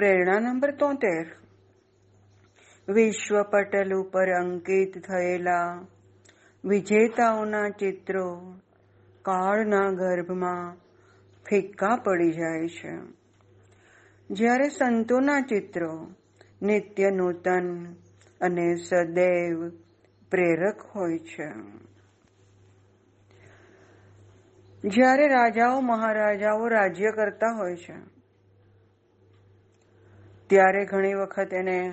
પ્રેરણા નંબર તોતેર. વિશ્વ પટલ ઉપર અંકિત થયેલા વિજેતાઓના ચિત્રો કાળના ગર્ભમાં ફિક્કા પડી જાય છે. જ્યારે સંતોના ચિત્રો નિત્ય નૂતન અને સદૈવ પ્રેરક હોય છે. જ્યારે રાજાઓ મહારાજાઓ રાજ્ય કરતા હોય છે ત્યારે ઘણી વખત એને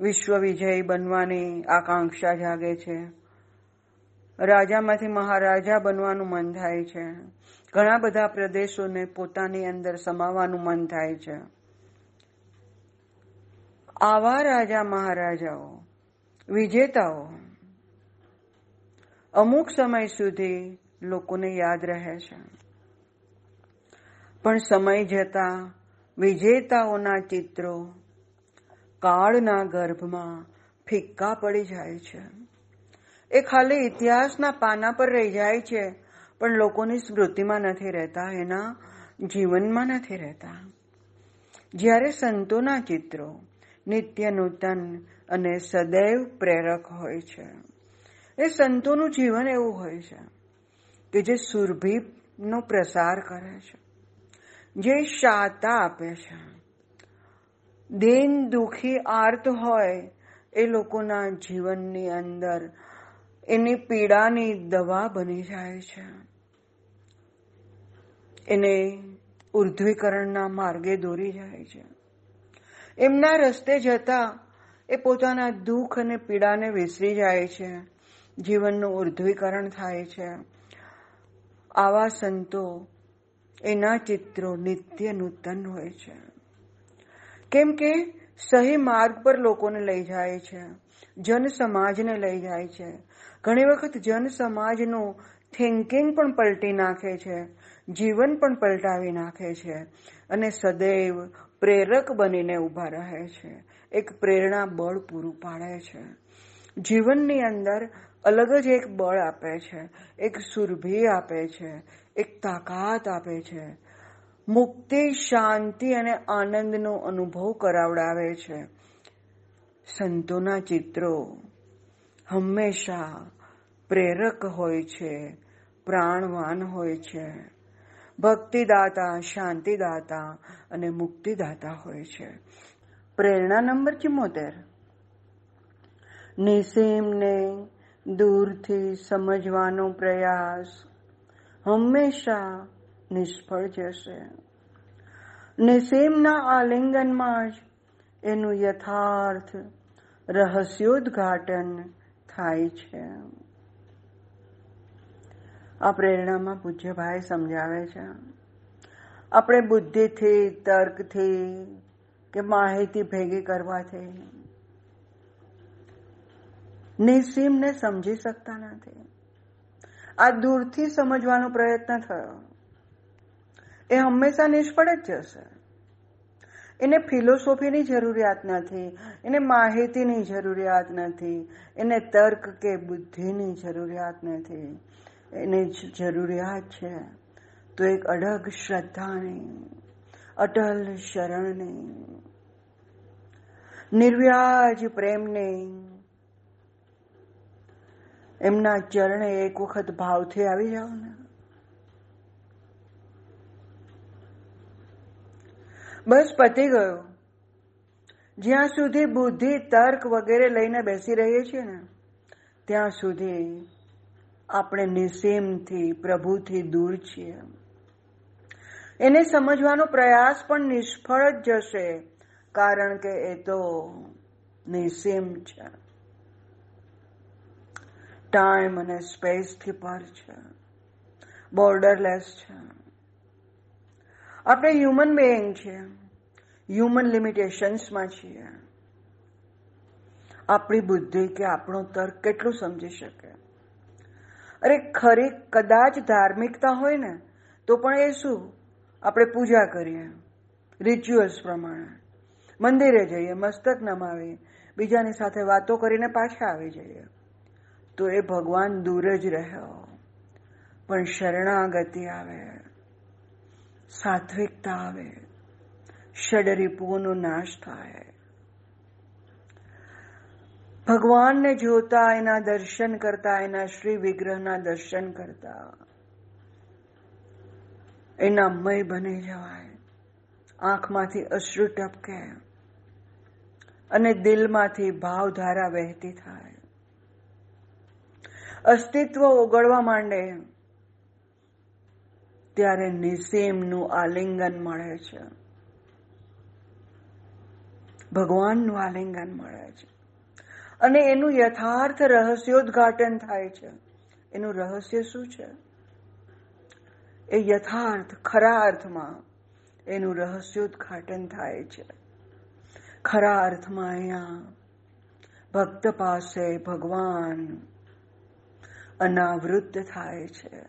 વિશ્વ વિજયી બનવાની આકાંક્ષા જાગે છે. રાજામાંથી મહારાજા બનવાનું મન થાય છે. ઘણા બધા પ્રદેશોને પોતાની અંદર સમાવવાનું મન થાય છે. આવા રાજા મહારાજાઓ, વિજેતાઓ અમુક સમય સુધી લોકોને યાદ રહે છે. પણ સમય જતા વિજેતાઓના ચિત્રો કાળના ગર્ભમાં ફિક્કા પડી જાય છે. એ ખાલી ઇતિહાસના પાના પર રહી જાય છે, પણ લોકોની સ્મૃતિમાં નથી રહેતા, એના જીવનમાં નથી રહેતા. જ્યારે સંતોના ચિત્રો નિત્ય નૂતન અને સદૈવ પ્રેરક હોય છે, એ સંતોનું જીવન એવું હોય છે કે જે સુરભીનો પ્રસાર કરે છે. જે શાતા આપે છે. દિન દુખી આર્ત હોય, એ લોકોના જીવનની અંદર એની પીડાની દવા બની જાય છે. એને ઉર્ધ્વીકરણના માર્ગે દોરી જાય છે. એમના રસ્તે જતા એ પોતાના દુઃખ અને પીડાને વિસરી જાય છે. જીવનનું ઉર્ધ્વીકરણ થાય છે. આવા સંતો એના ચિત્રો નિત્ય નૂતન હોય છે. કેમ કે સહી માર્ગ પર લોકોને લઈ જાય છે. જન સમાજને લઈ જાય છે. ઘણી વખત જન સમાજનું થિંકિંગ પણ પલટી નાખે છે. જીવન પણ પલટાવી નાખે છે. અને સદૈવ પ્રેરક બનીને ઊભા રહે છે. એક પ્રેરણા બળ પૂરું પાડે છે. જીવનની અંદર અલગ જ એક બળ આપે છે. એક સુરભી આપે છે. એક તાકાત આપે છે. મુક્તિ, શાંતિ અને આનંદનો અનુભવ કરાવડાવે છે. સંતોના ચિત્રો હંમેશા પ્રેરક હોય છે, પ્રાણવાન હોય છે. ભક્તિદાતા, શાંતિદાતા અને મુક્તિદાતા હોય છે. પ્રેરણા નંબર ચુમ્મોતેર. નિસીમને દૂરથી સમજવાનો પ્રયાસ હંમેશા નિષ્ફળ જશે. નિસીમના આલિંગનમાં જ એનું યથાર્થ રહસ્યોદ્ઘાટન થાય છે. આ પ્રેરણામાં પૂજ્યભાઈ સમજાવે છે. આપણે બુદ્ધિથી, તર્કથી કે માહિતી ભેગી કરવાથી નિસીમને સમજી શકતા નથી. આ દૂરથી સમજવાનો પ્રયત્ન થયો. એ હંમેશા નિષ્ફળ જ જશે. એને ફિલોસોફીની જરૂરિયાત નથી, એને માહિતીની જરૂરિયાત નથી, એને તર્ક કે બુદ્ધિની જરૂરિયાત નથી. એને જરૂરિયાત છે. તો એક અડગ શ્રદ્ધાની, અટલ શરણની, નિર્વ્યાજ પ્રેમની એમના ચરણે એક વખત ભાવથી આવી જાઓ ને. બસ પતી ગયો. જ્યાં સુધી બુદ્ધિ, તર્ક વગેરે લઈને બેસી રહીએ છીએ ને, ત્યાં સુધી આપણે નિસીમથી, પ્રભુથી દૂર છીએ. એને સમજવાનો પ્રયાસ પણ નિષ્ફળ જ જશે, કારણ કે એ તો નિસીમ છે. ટાઈમ અને સ્પેસથી પર છે. બોર્ડરલેસ છે. આપણે હ્યુમન બેઇંગ છીએ. હ્યુમન લિમિટેશન્સમાં છીએ. આપણી બુદ્ધિ કે આપણો તર્ક કેટલું સમજી શકે? અરે ખરી કદાચ ધાર્મિકતા હોય ને, તો પણ એ શું? આપણે પૂજા કરીએ. રિચ્યુઅલ્સ પ્રમાણે. મંદિરે જઈએ, મસ્તક નમાવીએ, બીજાની સાથે વાતો કરીને પાછા આવી જઈએ. તો એ ભગવાન દૂર જ રહ્યો. પણ શરણાગતિ આવે, સાત્વિકતા આવે ષડરીપુઓનો નાશ થાય. ભગવાનને જોતા, એના દર્શન કરતા, એના શ્રી વિગ્રહના દર્શન કરતા, એના મય બની જવાય. આંખમાંથી અશ્રુ ટપકે અને દિલમાંથી ભાવધારા વહેતી થાય. અસ્તિત્વ ઓગળવા માંડે, ત્યારે નિસેમનું આલિંગન મળે છે. ભગવાનનું આલિંગન મળે છે. અને એનું યથાર્થ રહસ્યોદ્ઘાટન થાય છે. એનું રહસ્ય શું છે? એ યથાર્થ, ખરા અર્થમાં એનું રહસ્યોદ્ઘાટન થાય છે. ખરા અર્થમાં અહીંયા ભક્ત પાસે ભગવાન અનાવૃત્ત થાય છે.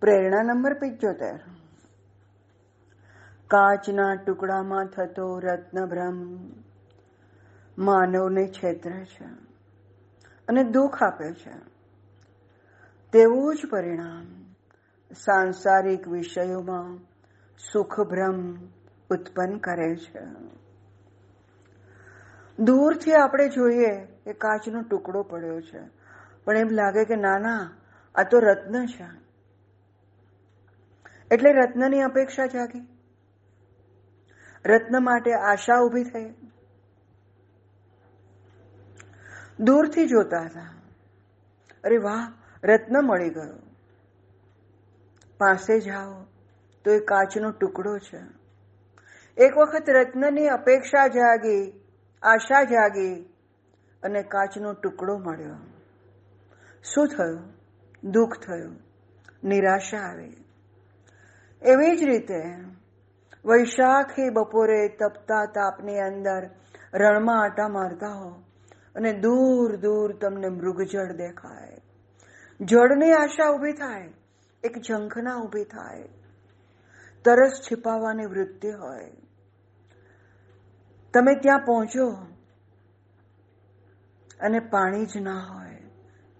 પ્રેરણા નંબર પિત્યોતેર કાચના ટુકડામાં થતો રત્નભ્રમ માનવને છેતરે છે અને દુઃખ આપે છે. તેવું જ પરિણામ સાંસારિક વિષયોમાં સુખભ્રમ ઉત્પન્ન કરે છે. દૂરથી આપણે જોઈએ કે કાચનો ટુકડો પડ્યો છે. પણ એમ લાગે કે ના ના, આ તો રત્ન છે. એટલે રત્નની અપેક્ષા જાગી. રત્ન માટે આશા ઊભી થઈ. દૂરથી જોતા હતા. અરે વાહ, રત્ન મળી ગયો. પાસે જાઓ, તો એ કાચનો ટુકડો છે. એક વખત રત્નની અપેક્ષા જાગી, આશા જાગી અને કાચનો ટુકડો મળ્યો. શું થયું? દુઃખ થયું. નિરાશા આવી. એવી જ રીતે વૈશાખી બપોરે તપતા તાપની અંદર રણમાં આટા મારતા હો અને દૂર દૂર તમને મૃગજળ દેખાય. જળની આશા ઊભી થાય, એક ઝંખના ઊભી થાય. તરસ છિપાવવાની વૃત્તિ હોય. તમે ત્યાં પહોંચો. અને પાણી જ ના હોય,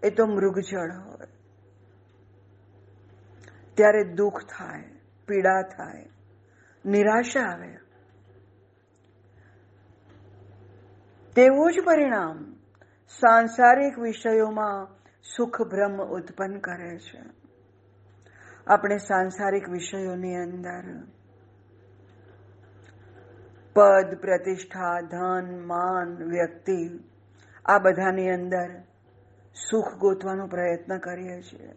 એ તો મૃગજળ હોય. ત્યારે દુઃખ થાય, પીડા થાય, નિરાશા આવે. તેવું જ પરિણામ સાંસારિક વિષયોમાં સુખ ભ્રમ ઉત્પન્ન કરે છે. આપણે સાંસારિક વિષયોની અંદર પદ, પ્રતિષ્ઠા, ધન, માન, વ્યક્તિ આ બધાની અંદર સુખ ગોતવાનો પ્રયત્ન કરીએ છીએ.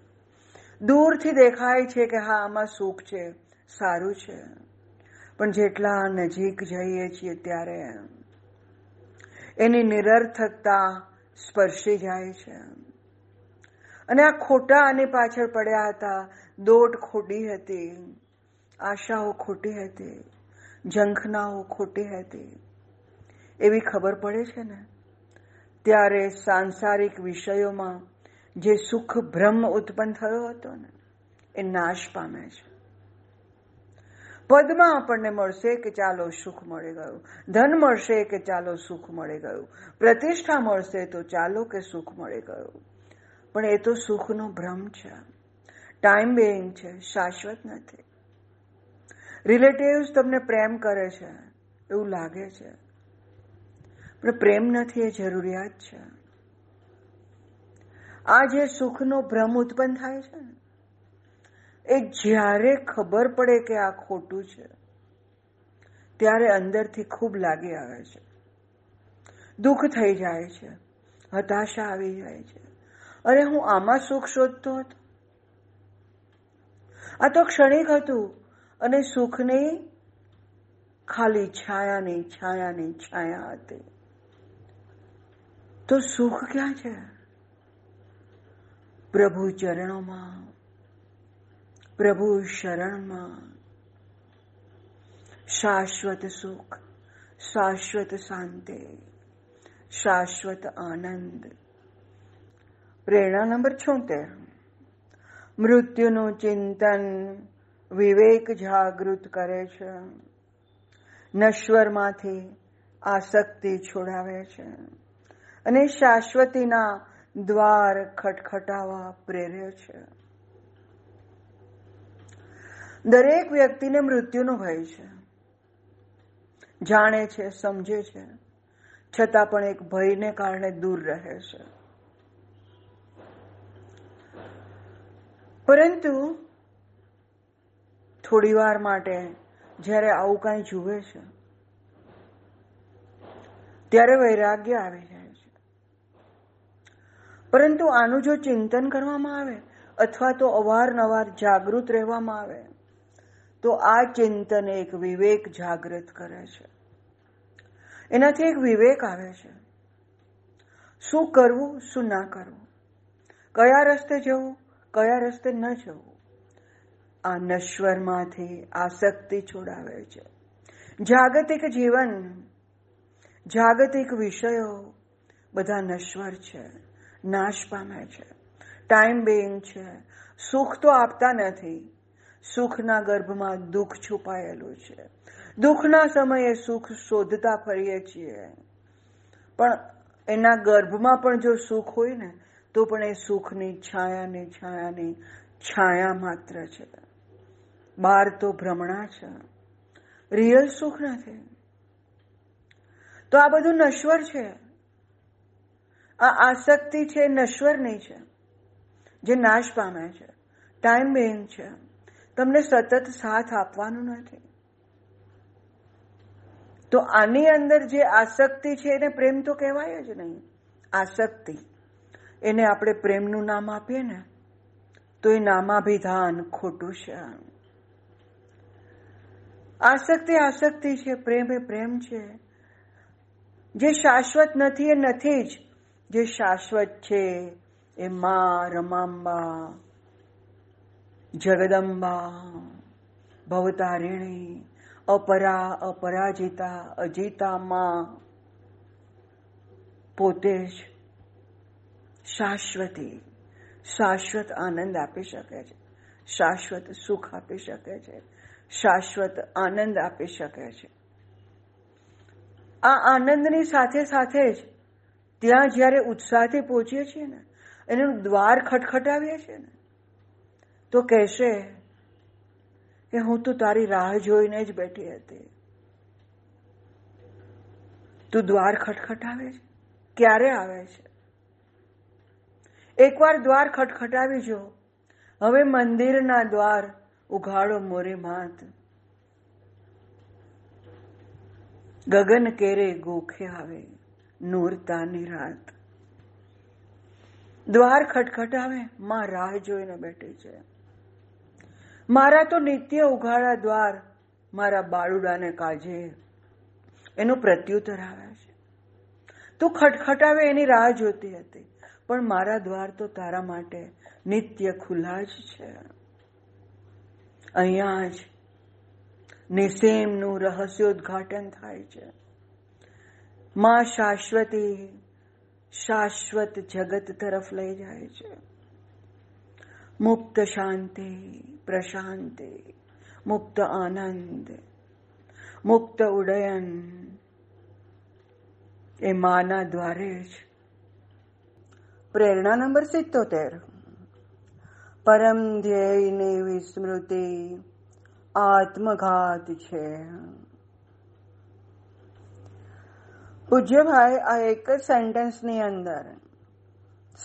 દૂરથી દેખાય છે કે હા, આમાં સુખ છે, સારું છે. પણ જેટલા નજીક જઈએ છીએ ત્યારે એની નિરર્થકતા સ્પર્શી જાય છે. અને આ ખોટા આની પાછળ પડ્યા હતા, દોટ ખોટી હતી, આશાઓ ખોટી હતી, ઝંખનાઓ ખોટી હતી. એવી ખબર પડે છે ને? ત્યારે સાંસારિક વિષયોમાં જે સુખ ભ્રમ ઉત્પન્ન થયો હતો ને, એ નાશ પામે છે. પદમાં આપણને મળશે કે ચાલો સુખ મળી ગયું. ધન મળશે કે ચાલો સુખ મળી ગયું. પ્રતિષ્ઠા મળશે તો ચાલો કે સુખ મળી ગયું. પણ એ તો સુખનો ભ્રમ છે. ટાઈમ બેઇંગ છે, શાશ્વત નથી. રિલેટિવ્સ તમને પ્રેમ કરે છે, એવું લાગે છે. પણ પ્રેમ નથી એ જરૂરિયાત છે. આ જે સુખનો ભ્રમ ઉત્પન્ન થાય છે ને, એ જ્યારે ખબર પડે કે આ ખોટું છે, ત્યારે અંદરથી ખૂબ લાગી આવે છે. દુઃખ થઈ જાય છે, હતાશા આવી જાય છે. અરે હું આમાં સુખ શોધતો હતો? આ તો ક્ષણિક હતું અને સુખની ખાલી છાયાની છાયાની છાયા હતી. તો સુખ ક્યાં છે? પ્રભુ ચરણોમાં, પ્રભુ શરણમાં. શાશ્વત સુખ, શાશ્વત શાંતિ, શાશ્વત આનંદ. પ્રેરણા નંબર છોતેર. મૃત્યુનું ચિંતન વિવેક જાગૃત કરે છે. નશ્વરમાંથી આસક્તિ છોડાવે છે. અને શાશ્વતીના દ્વાર ખટખટાવા પ્રેરે છે. દરેક વ્યક્તિને મૃત્યુનો ભય છે. જાણે છે, સમજે છે, છતાં પણ એક ભયને કારણે દૂર રહે છે. પરંતુ થોડી વાર માટે જ્યારે આવું કાંઈ જુએ છે, ત્યારે વૈરાગ્ય આવી છે. પરંતુ આનું જો ચિંતન કરવામાં આવે અથવા તો અવારનવાર જાગૃત રહેવામાં આવે, તો આ ચિંતન એક વિવેક જાગૃત કરે છે. એનાથી એક વિવેક આવે છે. શું કરવું, શું ના કરવું? કયા રસ્તે જવું, કયા રસ્તે ન જવું? આ નશ્વરમાંથી આસક્તિ છોડાવે છે. જાગતિક જીવન, જાગતિક વિષયો બધા નશ્વર છે. નાશ પામે છે. ટાઈમ બેઇંગ છે. સુખ તો આપતા નથી. સુખના ગર્ભમાં દુઃખ છુપાયેલું છે. દુઃખના સમયે સુખ શોધતા ફરીએ છીએ. પણ એના ગર્ભમાં પણ જો સુખ હોય ને, તો પણ એ સુખની છાયાની છાયાની છાયા માત્ર છે. બહાર તો ભ્રમણા છે. રિયલ સુખ નથી. તો આ બધું નશ્વર છે. આ આસક્તિ છે, નશ્વર નહીં છે. જે નાશ પામે છે. ટાઈમ બેન છે. તમને સતત સાથ આપવાનું નથી. તો આની અંદર જે આસક્તિ છે, એને પ્રેમ તો કહેવાય જ નહીં. આસક્તિ. એને આપણે પ્રેમનું નામ આપીએ ને, તો એ નામાભિધાન ખોટું છે. આસક્તિ આસક્તિ છે, પ્રેમ એ પ્રેમ છે. જે શાશ્વત નથી એ નથી જ. જે શાશ્વત છે એ મા રમાંબા, જગદંબા, ભવતારિણી, અપરા અપરાજિતા, અજીતા માં પોતે જ શાશ્વતી, શાશ્વત આનંદ આપી શકે છે, શાશ્વત સુખ આપી શકે છે, શાશ્વત આનંદ આપી શકે છે. આ આનંદની સાથે સાથે જ ત્યાં જ્યારે ઉત્સાહથી પહોંચીએ છીએ ને, એનું દ્વાર ખટખટાવીએ છીએ ને, તો કહેશે કે હું તો તારી રાહ જોઈને જ બેઠી હતી. તું દ્વાર ખટખટાવે છે? ક્યારે આવે છે? એકવાર દ્વાર ખટખટાવી જો, હવે મંદિરના દ્વાર ઉઘાડો મોરે માત. ગગન કેરે ગોખે આવે. નૂરતાની રાત. દ્વાર ખટખટાવે, માં રાહ જોઈને બેઠી છે. મારા તો નિત્ય ઉઘાડા દ્વાર, મારા બાળુડાને કાજે. એનું પ્રત્યુત્તર આવે છે. તું ખટખટાવે એની રાહ જોતી હતી, પણ મારા દ્વાર તો તારા માટે નિત્ય ખુલ્લા જ છે. અહીંયા જ નિસેમનું રહસ્યોદ્ઘાટન થાય છે. માં શાશ્વતી શાશ્વત જગત તરફ લઈ જાય છે. મુક્ત શાંતિ, પ્રશાંતિ, મુક્ત આનંદ, મુક્ત ઉડયન એ માના દ્વારે જ. પ્રેરણા નંબર સિત્તોતેર. પરમ ધ્યેયની વિસ્મૃતિ આત્મઘાત છે. પૂજ્યભાઈ આ એક જ સેન્ટેન્સની અંદર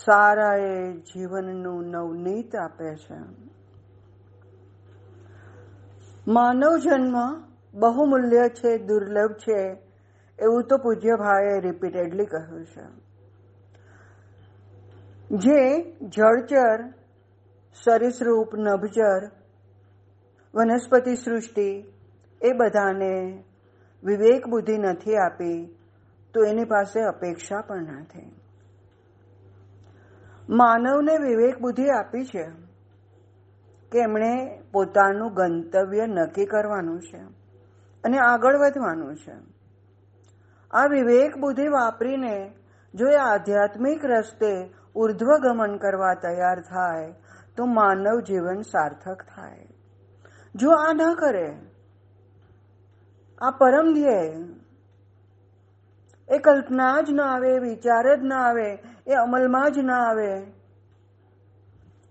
સારા એ જીવનનું નવનીત આપે છે. માનવ જન્મ બહુમૂલ્ય છે, દુર્લભ છે, એવું તો પૂજ્યભાઈએ રિપીટેડલી કહ્યું છે. જે જળચર, સરીસૃપ, નભચર, વનસ્પતિ સૃષ્ટિ, એ બધાને વિવેક બુદ્ધિ નથી આપી તો એની પાસે અપેક્ષા પણ નથી માનવને વિવેક બુદ્ધિ આપી છે કે એમણે પોતાનું ગંતવ્ય નક્કી કરવાનું છે અને આગળ વધવાનું છે. આ વિવેક બુદ્ધિ વાપરીને જો એ આધ્યાત્મિક રસ્તે ઉર્ધ્વગમન કરવા તૈયાર થાય, તો માનવ જીવન સાર્થક થાય. જો આ ન કરે, આ પરમ ધ્યેય એ કલ્પના જ ના આવે, વિચાર જ ના આવે, એ અમલમાં જ ના આવે.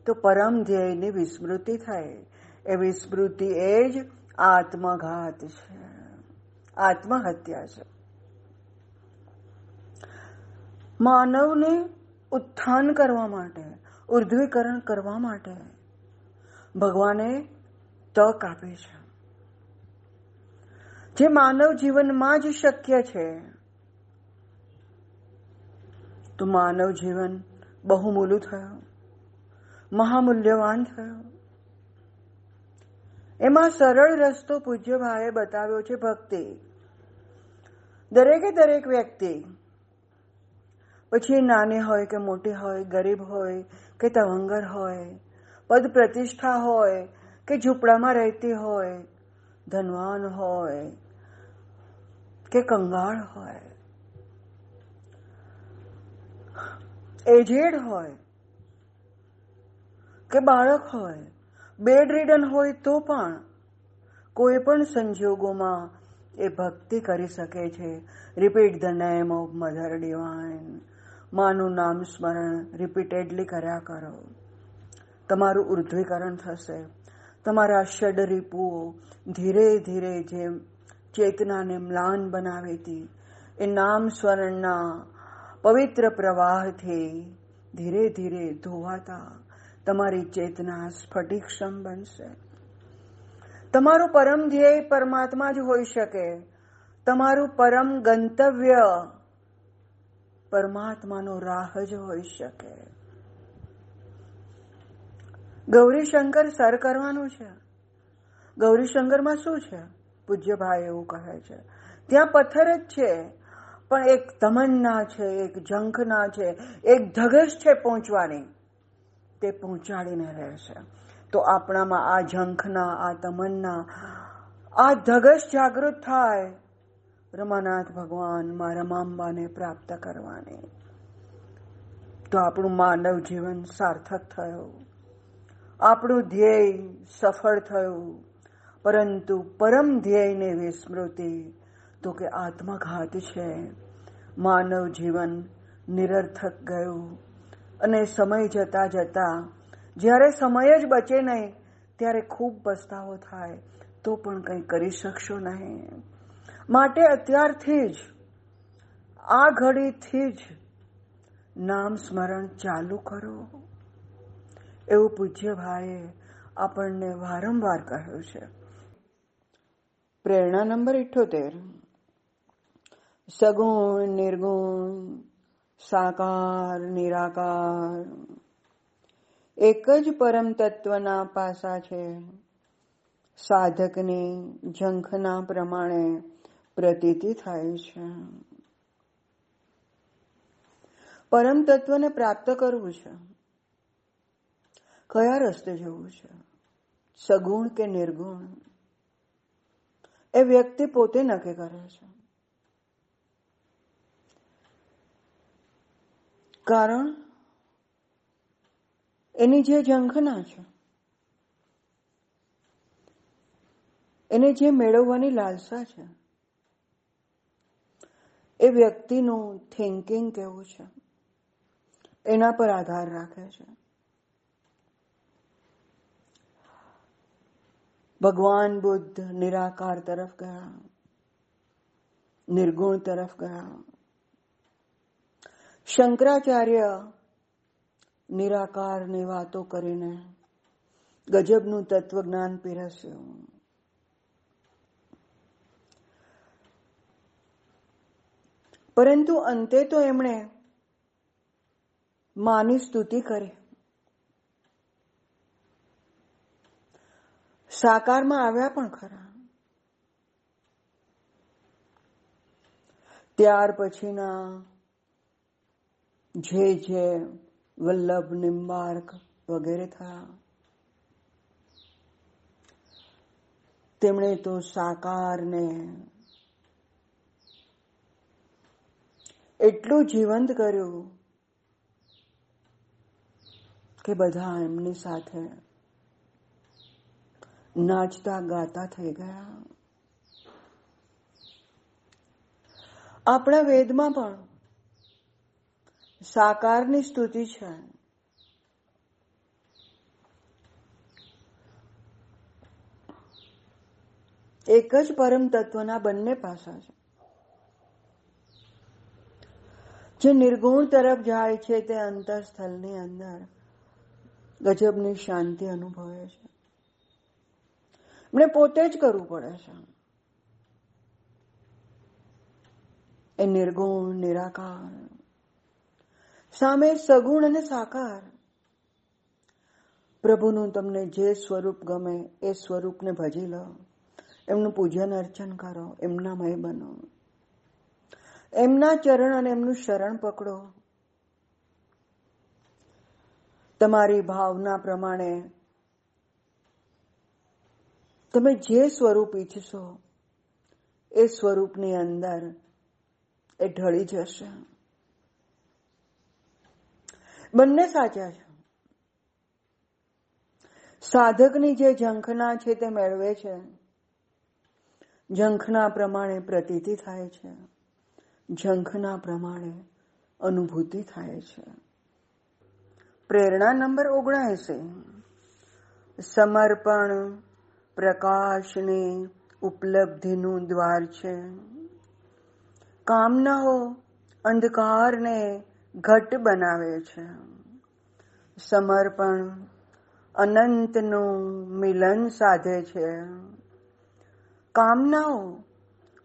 તો પરમ ધ્યેયની વિસ્મૃતિ થાય. એ વિસ્મૃતિ એ જ આત્મઘાત છે. આત્મહત્યા છે. માનવને ઉત્થાન કરવા માટે, ઉર્ધ્વીકરણ કરવા માટે ભગવાને તક આપી છે. જે માનવ જીવનમાં જ શક્ય છે તો માનવ જીવન બહુમૂલું થયું. મહામૂલ્યવાન થયું. એમાં સરળ રસ્તો પૂજ્ય ભાવે બતાવ્યો છે ભક્તિ. દરેકે દરેક વ્યક્તિ, પછી નાની હોય કે મોટી હોય, ગરીબ હોય કે તવંગર હોય, પદ પ્રતિષ્ઠા હોય કે ઝૂંપડામાં રહેતી હોય, ધનવાન હોય કે કંગાળ હોય એજેડ હોય કે બાળક હોય બેડ રીડન હોય તો પણ કોઈ પણ સંજોગોમાં એ ભક્તિ કરી શકે છે. Repeat the name of mother divine માનું નામ સ્મરણ રિપીટેડલી કર્યા કરો. તમારું ઉર્ધ્વીકરણ થશે. તમારા ષડ રીપુઓ ધીરે ધીરે જે ચેતનાને મ્લાન બનાવી હતી એ નામ સ્મરણના પવિત્ર પ્રવાહથી ધીરે ધીરે ધોવાતા તમારી ચેતના સ્ફટિક્ષમ બનશે. તમારું પરમ ધ્યેય પરમાત્મા જ હોઈ શકે. તમારું પરમ ગંતવ્ય પરમાત્માનો રાહ જ હોઈ શકે. ગૌરીશંકર સર કરવાનું છે. ગૌરીશંકરમાં શું છે? પૂજ્યભાઈ એવું કહે છે. ત્યાં પથ્થર જ છે. પણ એક તમન્ના છે, એક ઝંખના છે, એક ધગશ છે પહોંચવાની. તે પહોંચાડીને રહેશે. તો આપણામાં આ ઝંખના, આ તમન્ના, આ ધગશ જાગૃત થાય. રમાનાથ ભગવાનમાં રમાંબાને પ્રાપ્ત કરવાની. તો આપણું માનવ જીવન સાર્થક થયું. આપણું ધ્યેય સફળ થયું. પરંતુ પરમ ધ્યેયને વિસ્મૃતિ, તો કે આત્મઘાત છે. માનવ જીવન નિરર્થક ગયું. અને સમય જતા જતા, જ્યારે સમય જ બચે નહીં, ત્યારે ખૂબ પસ્તાવો થાય, તો પણ કંઈ કરી શકશો નહીં. માટે અત્યારથી જ, આ ઘડીથી જ નામ સ્મરણ ચાલુ કરો. એવું પૂજ્ય ભાઈએ આપણને વારંવાર કહ્યું છે. પ્રેરણા નંબર ઇઠ્ઠોતેર સગુણ નિર્ગુણ સાકાર નિરાકાર એક જ પરમ તત્વના પાસા છે સાધકની ઝંખના પ્રમાણે પ્રતીતિ થાય છે પરમ તત્વને પ્રાપ્ત કરવું છે કયા રસ્તે જવું છે સગુણ કે નિર્ગુણ એ વ્યક્તિ પોતે નક્કી કરે છે કારણ? એની જે ઝંખના છે. એને જે મેળવવાની લાલસા છે. એ વ્યક્તિનું થિંકિંગ કેવું છે? એના પર આધાર રાખે છે. ભગવાન બુદ્ધ નિરાકાર તરફ ગયા. નિર્ગુણ તરફ ગયા. શંકરાચાર્ય નિરાકારની વાતો કરીને ગજબનું તત્વજ્ઞાન પીરસ્યું. પરંતુ અંતે તો એમણે માની સ્તુતિ કરી. સાકારમાં આવ્યા પણ ખરા. ત્યાર પછીના જે જે વલ્લભ નિમ્બાર્ક વગેરે થયા. તેમણે તો સાકારને એટલું જીવંત કર્યું કે બધા એમની સાથે નાચતા ગાતા થઈ ગયા. આપણા વેદમાં પણ સાકારની સ્તુતિ છે. એક જ પરમ તત્વના બંને પાસા છે. જે નિર્ગુણ તરફ જાય છે, તે અંતરસ્થળની અંદર ગજબની શાંતિ અનુભવે છે. એમણે પોતે જ કરવું પડે છે. એ નિર્ગુણ, નિરાકાર સામે સગુણ અને સાકાર. પ્રભુનું તમને જે સ્વરૂપ ગમે એ સ્વરૂપને ભજી લો. એમનું પૂજન અર્ચન કરો એમના મય બનો. એમના ચરણ અને એમનું શરણ પકડો. તમારી ભાવના પ્રમાણે તમે જે સ્વરૂપ ઈચ્છશો, એ સ્વરૂપની અંદર એ ઢળી જશે. બંને સાચા છે. સાધકની જે ઝંખના છે તે મેળવે છે. ઝંખના પ્રમાણે પ્રતીતિ થાય છે. ઝંખના પ્રમાણે અનુભૂતિ થાય છે. પ્રેરણા નંબર ઓગણએસી. સમર્પણ પ્રકાશની ઉપલબ્ધિનું દ્વાર છે. કામનાઓ અંધકારને ઘટ બનાવે છે. સમર્પણ અનંતનું મિલન સાધે છે. કામનાઓ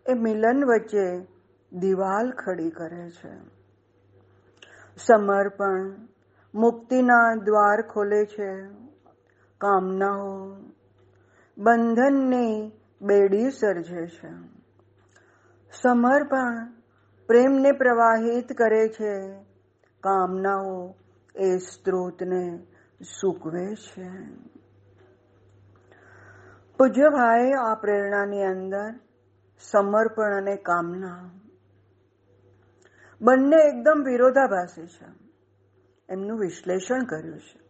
એ મિલન વચ્ચે દિવાલ ખડી કરે છે. સમર્પણ મુક્તિના દ્વાર ખોલે છે. કામનાઓ બંધનની બેડી સર્જે છે. સમર્પણ પ્રેમને પ્રવાહિત કરે છે. કામનાઓ એ સ્ત્રોતને સૂકવે છે. પૂજ્યભાઈ આ પ્રેરણાની અંદર સમર્પણ અને કામના. બંને એકદમ વિરોધાભાસી છે. એમનું વિશ્લેષણ કર્યું છે.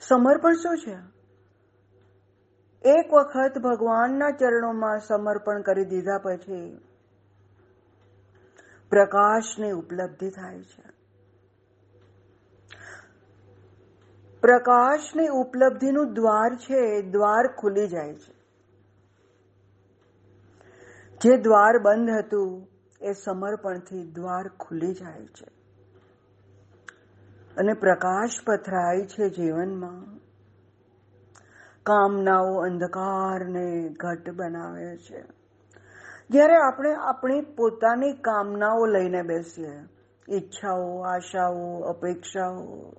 સમર્પણ શું છે? એક વખત ભગવાનના ચરણોમાં સમર્પણ કરી દીધા પછી પ્રકાશની ઉપલબ્ધિ થાય છે. પ્રકાશની ઉપલબ્ધિનું દ્વાર છે, એ દ્વાર ખુલી જાય છે. જે દ્વાર બંધ હતું, એ સમર્પણથી દ્વાર ખુલી જાય છે. અને પ્રકાશ પથરાય છે જીવનમાં. કામનાઓ અંધકારને ઘટ બનાવે છે. જ્યારે આપણે આપણી પોતાની કામનાઓ લઈને બેસીએ, ઈચ્છાઓ, આશાઓ, અપેક્ષાઓ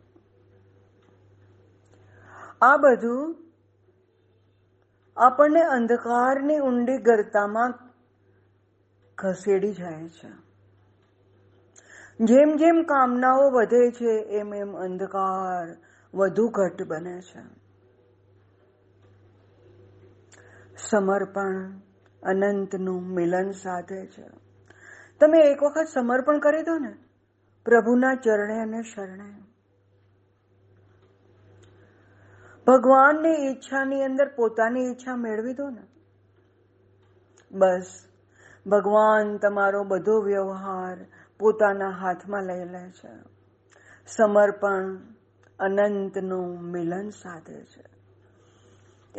આ બધું આપણને અંધકારની ઊંડી ગરતામાં ખસેડી જાય છે. જેમ જેમ કામનાઓ વધે છે, એમ એમ અંધકાર વધુ ઘટ બને છે. સમર્પણ અનંતનું મિલન સાધે છે. તમે એક વખત સમર્પણ કરી દો ને, પ્રભુના ચરણે અને શરણે. ભગવાનની ઈચ્છાની અંદર પોતાની ઈચ્છા મેળવી દો ને. બસ. ભગવાન તમારો બધો વ્યવહાર પોતાના હાથમાં લઈ લે છે. સમર્પણ અનંતનું મિલન સાધે છે.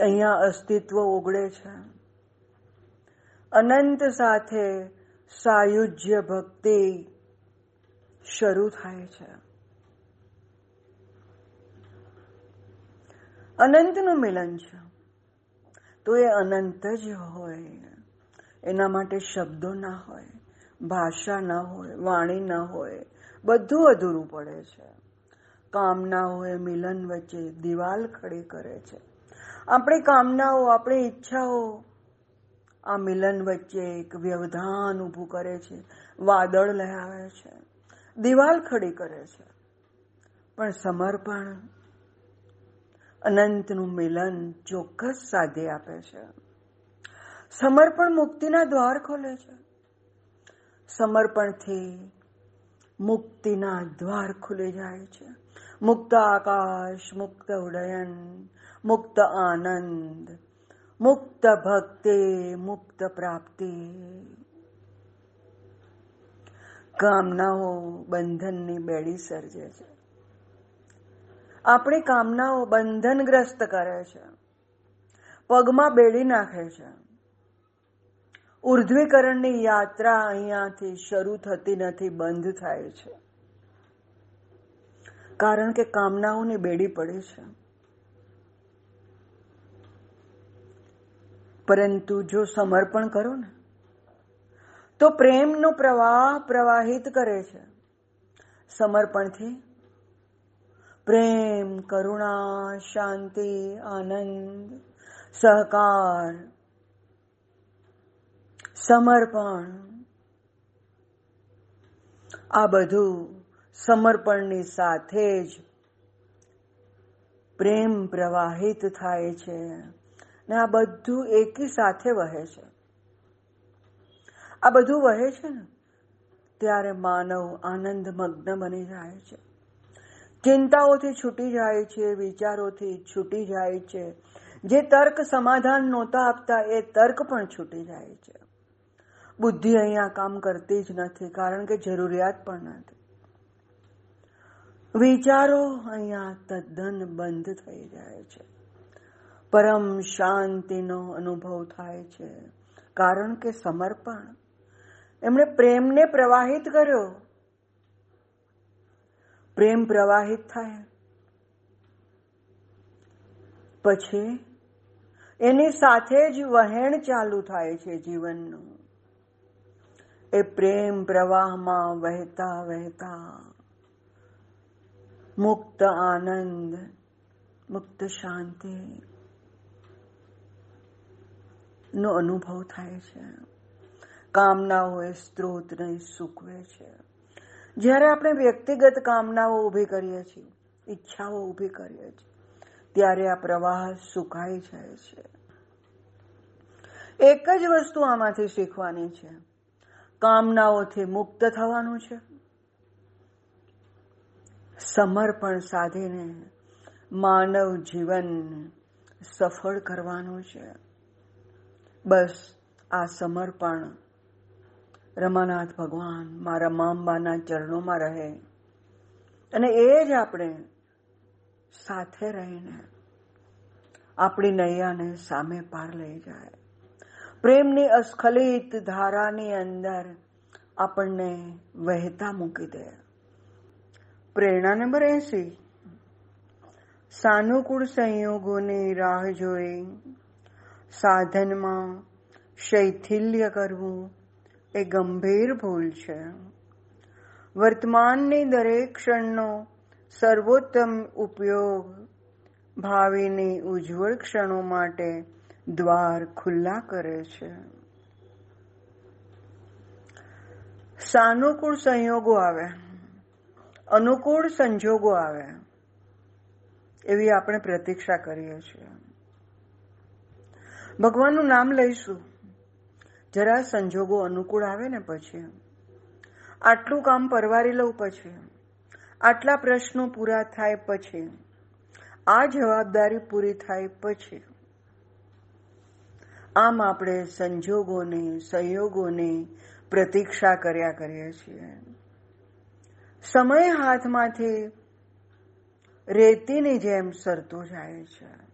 અહીંયા અસ્તિત્વ ઓગળે છે. અનંત સાથે સાયુજ્ય ભક્તિ શરૂ થાય છે. અનંતનું મિલન છે. તો એ અનંત જ હોય. એના માટે શબ્દો ના હોય, ભાષા ના હોય, વાણી ના હોય, બધું અધૂરું પડે છે. કામના હોય, મિલન વચ્ચે દિવાલ ખડી કરે છે. આપણી કામનાઓ, આપણી ઈચ્છાઓ, આ મિલન વચ્ચે એક વ્યવધાન ઊભું કરે છે, વાદળ લહેરાવે છે. દિવાલ ખડી કરે છે. પણ સમર્પણ અનંતનું મિલન ચોક્કસ સાધી આપે છે. સમર્પણ મુક્તિના દ્વાર ખોલે છે. સમર્પણથી મુક્તિના દ્વાર ખુલી જાય છે. મુક્ત આકાશ, મુક્ત ઉડયન મુક્ત આનંદ, મુક્ત ભક્તિ, મુક્ત પ્રાપ્તિ. કામનાઓ બંધનની બેડી સર્જે છે. આપણી કામનાઓ બંધનગ્રસ્ત કરે છે. પગમાં બેડી નાખે છે. ઉર્ધ્વીકરણની યાત્રા અહીંયાથી શરૂ થતી નથી, બંધ થાય છે. કારણ કે કામનાઓની બેડી પડે છે. પરંતુ જો સમર્પણ કરો ને, તો પ્રેમનો પ્રવાહ પ્રવાહિત કરે છે. સમર્પણથી પ્રેમ કરુણા શાંતિ આનંદ સહકાર સમર્પણ આ બધું સમર્પણની સાથે જ પ્રેમ પ્રવાહિત થાય છે ને આ બધું એકી સાથે વહે છે. આ બધું વહે છે ને, ત્યારે માનવ આનંદ મગ્ન બની જાય છે. ચિંતાઓથી છૂટી જાય છે, વિચારોથી છૂટી જાય છે. જે તર્ક સમાધાન નહોતા આપતા, એ તર્ક પણ છૂટી જાય છે. બુદ્ધિ અહીંયા કામ કરતી જ નથી, કારણ કે જરૂરિયાત પણ નથી. વિચારો અહીંયા તદ્દન બંધ થઈ જાય છે. પરમ શાંતિનો અનુભવ થાય છે, કારણ કે સમર્પણ. એમણે પ્રેમને પ્રવાહિત કર્યો. પ્રેમ પ્રવાહિત થાય. પછી એની સાથે જ વહેણ ચાલુ થાય છે જીવનનું. એ પ્રેમ પ્રવાહમાં વહેતા વહેતા મુક્ત આનંદ, મુક્ત શાંતિ નો અનુભવ થાય છે. કામનાઓ એ સ્ત્રોતને સૂકવે છે. જ્યારે આપણે વ્યક્તિગત કામનાઓ ઊભી કરીએ છીએ, ઈચ્છાઓ ઊભી કરીએ છીએ, ત્યારે આ પ્રવાહ સુકાઈ જાય છે. એક જ વસ્તુ આમાંથી શીખવાની છે. કામનાઓથી મુક્ત થવાનું છે. સમર્પણ સાધીને માનવ જીવન સફળ કરવાનું છે. બસ આ સમર્પણ રમાનાથ ભગવાન મારા મામબાના ચરણોમાં રહે. અને એ જ આપણે સાથે રહીને આપણી નૈયાને સામે પાર લઈ જાય. પ્રેમની અસ્ખલિત ધારાની અંદર આપણને વહેતા મૂકી દે. પ્રેરણા નંબર એસી. સાનુકૂળ સંયોગોની રાહ જોઈ, સાધનમાં શૈથિલ્ય કરવું એ ગંભીર ભૂલ છે. વર્તમાનની દરેક ક્ષણનો સર્વોત્તમ ઉપયોગ ભાવિની ઉજ્જવળ ક્ષણો માટે દ્વાર ખુલ્લા કરે છે. સાનુકૂળ સંયોગો આવે. અનુકૂળ સંજોગો આવે. એવી આપણે પ્રતીક્ષા કરીએ છીએ. ભગવાનનું નામ લઈશું. જરા સંજોગો અનુકૂળ આવે ને પછી. આટલું કામ પરવારી લઉં પછી. આટલા પ્રશ્નો પૂરા થાય પછી. આ જવાબદારી પૂરી થાય પછી. આમ આપણે સંજોગોની, સહયોગોને પ્રતીક્ષા કર્યા કરીએ છીએ. સમય હાથમાંથી રેતીની જેમ સરતો જાય છે.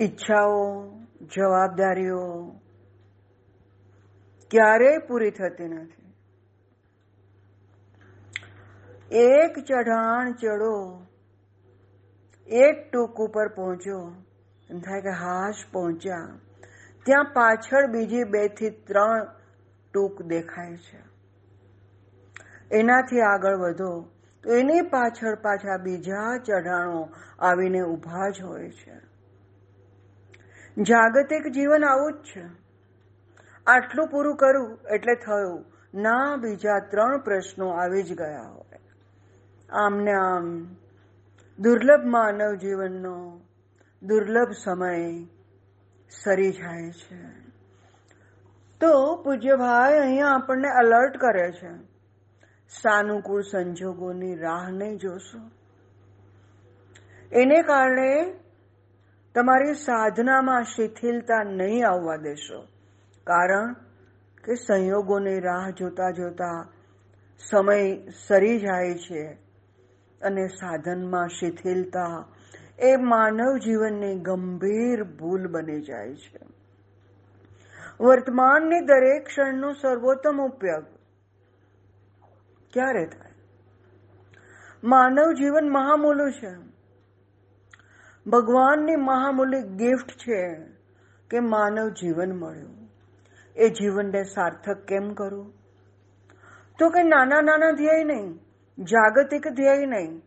ઈચ્છાઓ, જવાબદારીઓ ક્યારેય પૂરી થતી નથી. એક ચઢાણ ચડો એક ટૂંક ઉપર પહોંચ્યો એમ થાય કે હાશ પહોંચ્યા. ત્યાં પાછળ બીજી બેથી ત્રણ ટૂંક દેખાય છે. એનાથી આગળ વધો તો એની પાછળ પાછા બીજા ચઢાણો આવીને ઊભા જ હોય છે. જાગતિક જીવન આવું જ છે. આટલું પૂરું કરું એટલે થયું. ના, બીજા ત્રણ પ્રશ્નો આવી જ ગયા હોય. આમને આમ, દુર્લભ માનવ જીવનનો દુર્લભ સમય સરી જાય છે. તો પૂજ્યભાઈ અહીંયા આપણને અલર્ટ કરે છે. સાનુકૂળ સંજોગોની રાહ નહીં જોશો. એને કારણે તમારી સાધનામાં શિથિલતા નહીં આવવા દેશો. કારણ કે સંયોગોની રાહ જોતા જોતા સમય સરી જાય છે અને સાધનમાં શિથિલતા એ માનવ જીવનની ગંભીર ભૂલ બની જાય છે. વર્તમાનની દરેક ક્ષણનો સર્વોત્તમ ઉપયોગ ક્યારે થાય? માનવ જીવન મહામૂલું છે. ભગવાનની મહામૂલ્ય ગિફ્ટ છે કે માનવ જીવન મળ્યું. એ જીવનને સાર્થક કેમ કરવું તો કે નાના નાના ધ્યેય નહીં, જાગતિક ધ્યેય નહીં,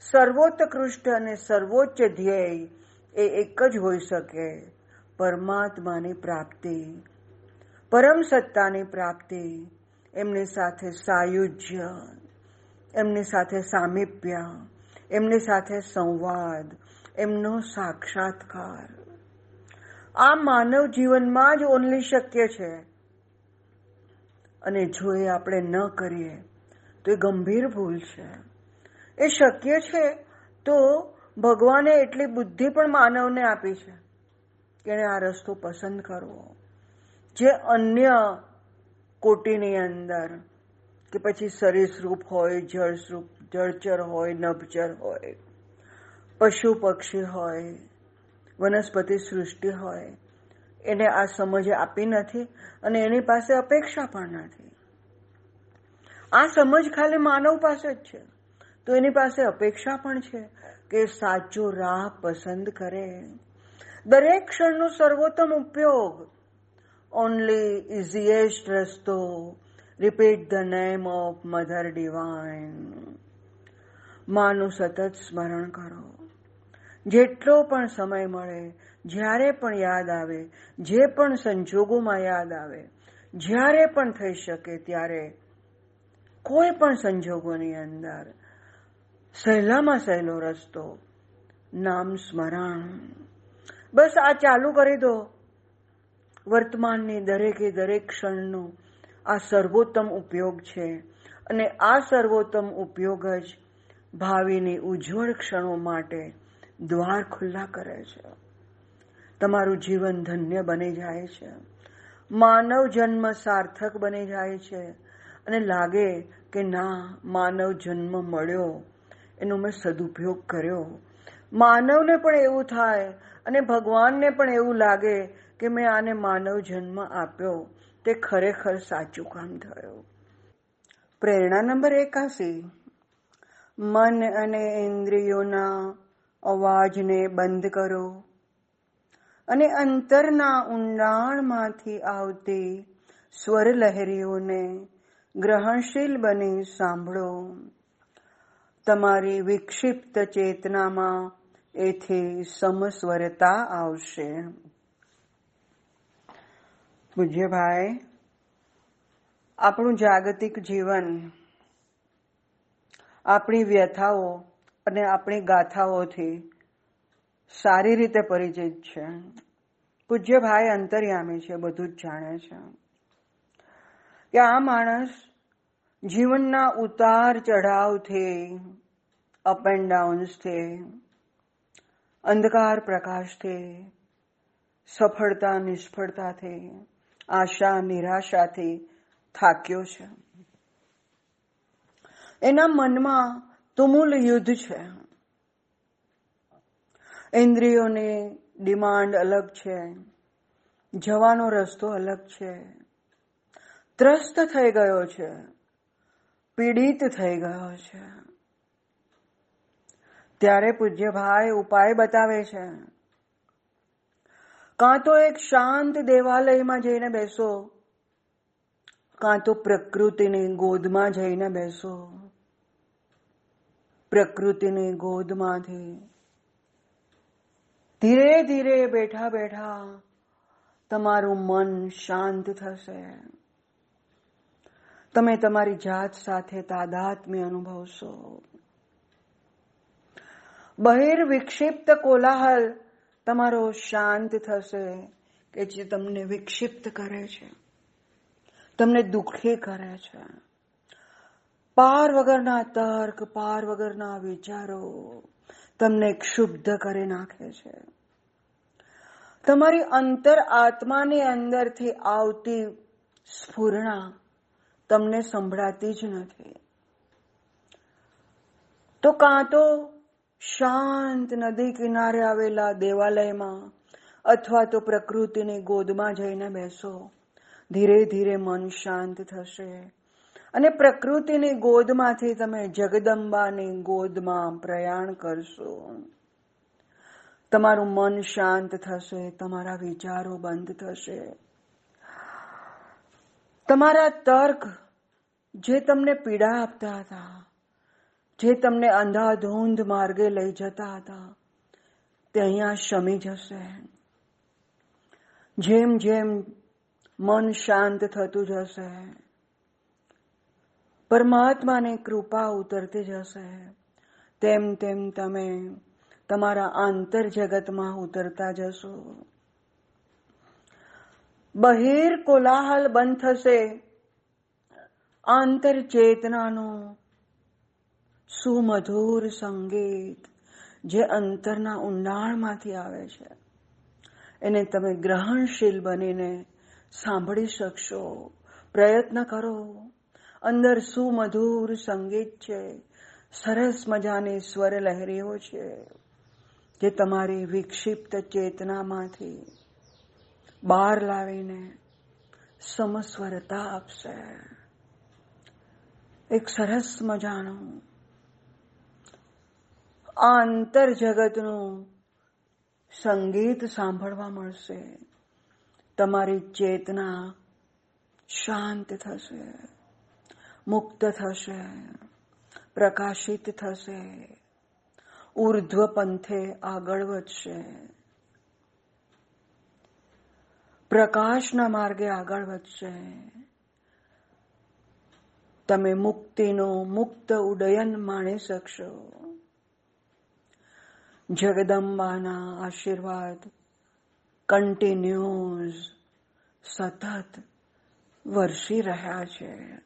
સર્વોત્કૃષ્ટ અને સર્વોચ્ચ ધ્યેય એ એક જ હોઈ શકે, પરમાત્માની પ્રાપ્તિ, પરમ સત્તાની પ્રાપ્તિ, એમની સાથે સાયુજ્ય, એમની સાથે સામીપ્ય, એમની સાથે સંવાદ એમનો સાક્ષાત્કાર. આ માનવ જીવનમાં જ ઓનલી શક્ય છે. અને જો એ આપણે ન કરીએ, તો એ ગંભીર ભૂલ છે. એ શક્ય છે તો ભગવાને એટલી બુદ્ધિ પણ માનવને આપી છે કે એણે આ રસ્તો પસંદ કરવો. જે અન્ય કોટીની અંદર, કે પછી સરીસૃપ હોય જળસ્રૂપ જળચર હોય, નભચર હોય પશુ પક્ષી હોય, વનસ્પતિ સૃષ્ટિ હોય, એને આ સમજ આપી નથી અને એની પાસે અપેક્ષા પણ નથી. આ સમજ ખાલી માનવ પાસે જ છે. તો એની પાસે અપેક્ષા પણ છે કે સાચો રાહ પસંદ કરે. દરેક ક્ષણનો સર્વોત્તમ ઉપયોગ. ઓનલી ઇઝીએસ્ટ રસ્તો. Repeat the name of mother divine માનું સતત સ્મરણ કરો. જેટલો પણ સમય મળે, જ્યારે પણ યાદ આવે, જે પણ સંજોગોમાં યાદ આવે, જ્યારે પણ થઈ શકે ત્યારે કોઈ પણ સંજોગોની અંદર સહેલામાં સહેલો રસ્તો, નામ સ્મરણ. બસ આ ચાલુ કરી દો. વર્તમાનની દરેકે દરેક ક્ષણનો આ સર્વોત્તમ ઉપયોગ છે અને આ સર્વોત્તમ ઉપયોગ જ ભાવિની ઉજ્જવળ ક્ષણો માટે દ્વાર ખુલ્લા કરે છે. તમારું જીવન ધન્ય બની જાય છે. માનવ જન્મ સાર્થક બની જાય છે. અને લાગે કે ના, માનવ જન્મ મળ્યો. એનો મેં સદુપયોગ કર્યો. માનવને પણ એવું થાય અને ભગવાનને પણ એવું લાગે કે મેં આને માનવ જન્મ આપ્યો. તે ખરેખર સાચું કામ થયું. પ્રેરણા નંબર એકાસી. મન અને ઇન્દ્રિયોના અવાજને બંધ કરો અને અંતરના ઊંડાણમાંથી આવતી સ્વર લહેરીઓને ગ્રહણશીલ બની સાંભળો. તમારી વિક્ષિપ્ત ચેતનામાં એથી સમસ્વરતા આવશે. પૂજ્યભાઈ આપણું જાગતિક જીવન, આપણી વ્યથાઓ અને આપણી ગાથાઓથી સારી રીતે પરિચિત છે. પૂજ્ય ભાઈ અંતર્યામી છે, બધું જ જાણે છે. કે આ માણસ જીવનના ઉતાર ચઢાવથી અપ એન્ડ ડાઉન્સથી અંધકાર પ્રકાશથી, સફળતા, નિષ્ફળતાથી, આશા, નિરાશાથી થાક્યો છે. એના મનમાં તુમુલ યુદ્ધ છે. ઇન્દ્રિયોની ડિમાન્ડ અલગ છે. જવાનો રસ્તો અલગ છે. ત્રસ્ત થઈ ગયો છે. પીડિત થઈ ગયો છે. ત્યારે પૂજ્ય ભાઈ ઉપાય બતાવે છે. કાં તો એક શાંત દેવાલયમાં જઈને બેસો. કાં તો પ્રકૃતિની ગોદમાં જઈને બેસો. પ્રકૃતિની ગોદમાંથી. ધીરે ધીરે બેઠા બેઠા તમારું મન શાંત થશે. તમે તમારી જાત સાથે તાદાત્મ્ય અનુભવશો. બહિર વિક્ષિપ્ત કોલાહલ તમારો શાંત થશે કે જે તમને વિક્ષિપ્ત કરે છે. તમને દુઃખી કરે છે. પાર વગરના તર્ક, પાર વગરના વિચારો તમને ક્ષુબ્ધ કરી નાખે છે. તમારી અંતર આત્માની અંદરથી આવતી સ્ફૂર્ણા તમને સંભળાતી જ નથી. તો કાં તો શાંત નદી કિનારે આવેલા દેવાલયમાં અથવા તો પ્રકૃતિની ગોદમાં જઈને બેસો. ધીરે ધીરે મન શાંત થશે. અને પ્રકૃતિની ગોદમાંથી તમે જગદંબાની ગોદમાં પ્રયાણ કરશો. તમારું મન શાંત થશે, તમારા વિચારો બંધ થશે. તમારા તર્ક જે તમને પીડા આપતા હતા, જે તમને અંધાધૂંધ માર્ગે લઈ જતા હતા, તે અહીંયા શમી જશે. જેમ જેમ મન શાંત થતું જશે પરમાત્માની કૃપા ઉતરતી જશે તેમ તેમ તમે તમારા આંતર જગતમાં ઉતરતા જશો. બહિર કોલાહલ બંધ થશે. આંતર ચેતનાનો સુમધુર સંગીત જે અંતરના ઊંડાણમાંથી આવે છે. એને તમે ગ્રહણશીલ બનીને સાંભળી શકશો. પ્રયત્ન કરો. અંદર સુમધુર સંગીત છે. સરસ મજાની સ્વર લહેરીઓ છે જે તમારી વિક્ષિપ્ત ચેતનામાંથી બહાર લાવીને સમસ્વરતા આપશે. એક સરસ મજાનું આંતર જગતનું સંગીત સાંભળવા મળશે. તમારી ચેતના શાંત થશે. મુક્ત થશે, પ્રકાશિત થશે ઉર્ધ્વ પંથે આગળ વધશે. પ્રકાશના માર્ગે આગળ વધશે. તમે મુક્તિનો મુક્ત ઉડયન માણી શકશો. જગદંબાના આશીર્વાદ કન્ટિન્યુઝ સતત વરસી રહ્યા છે.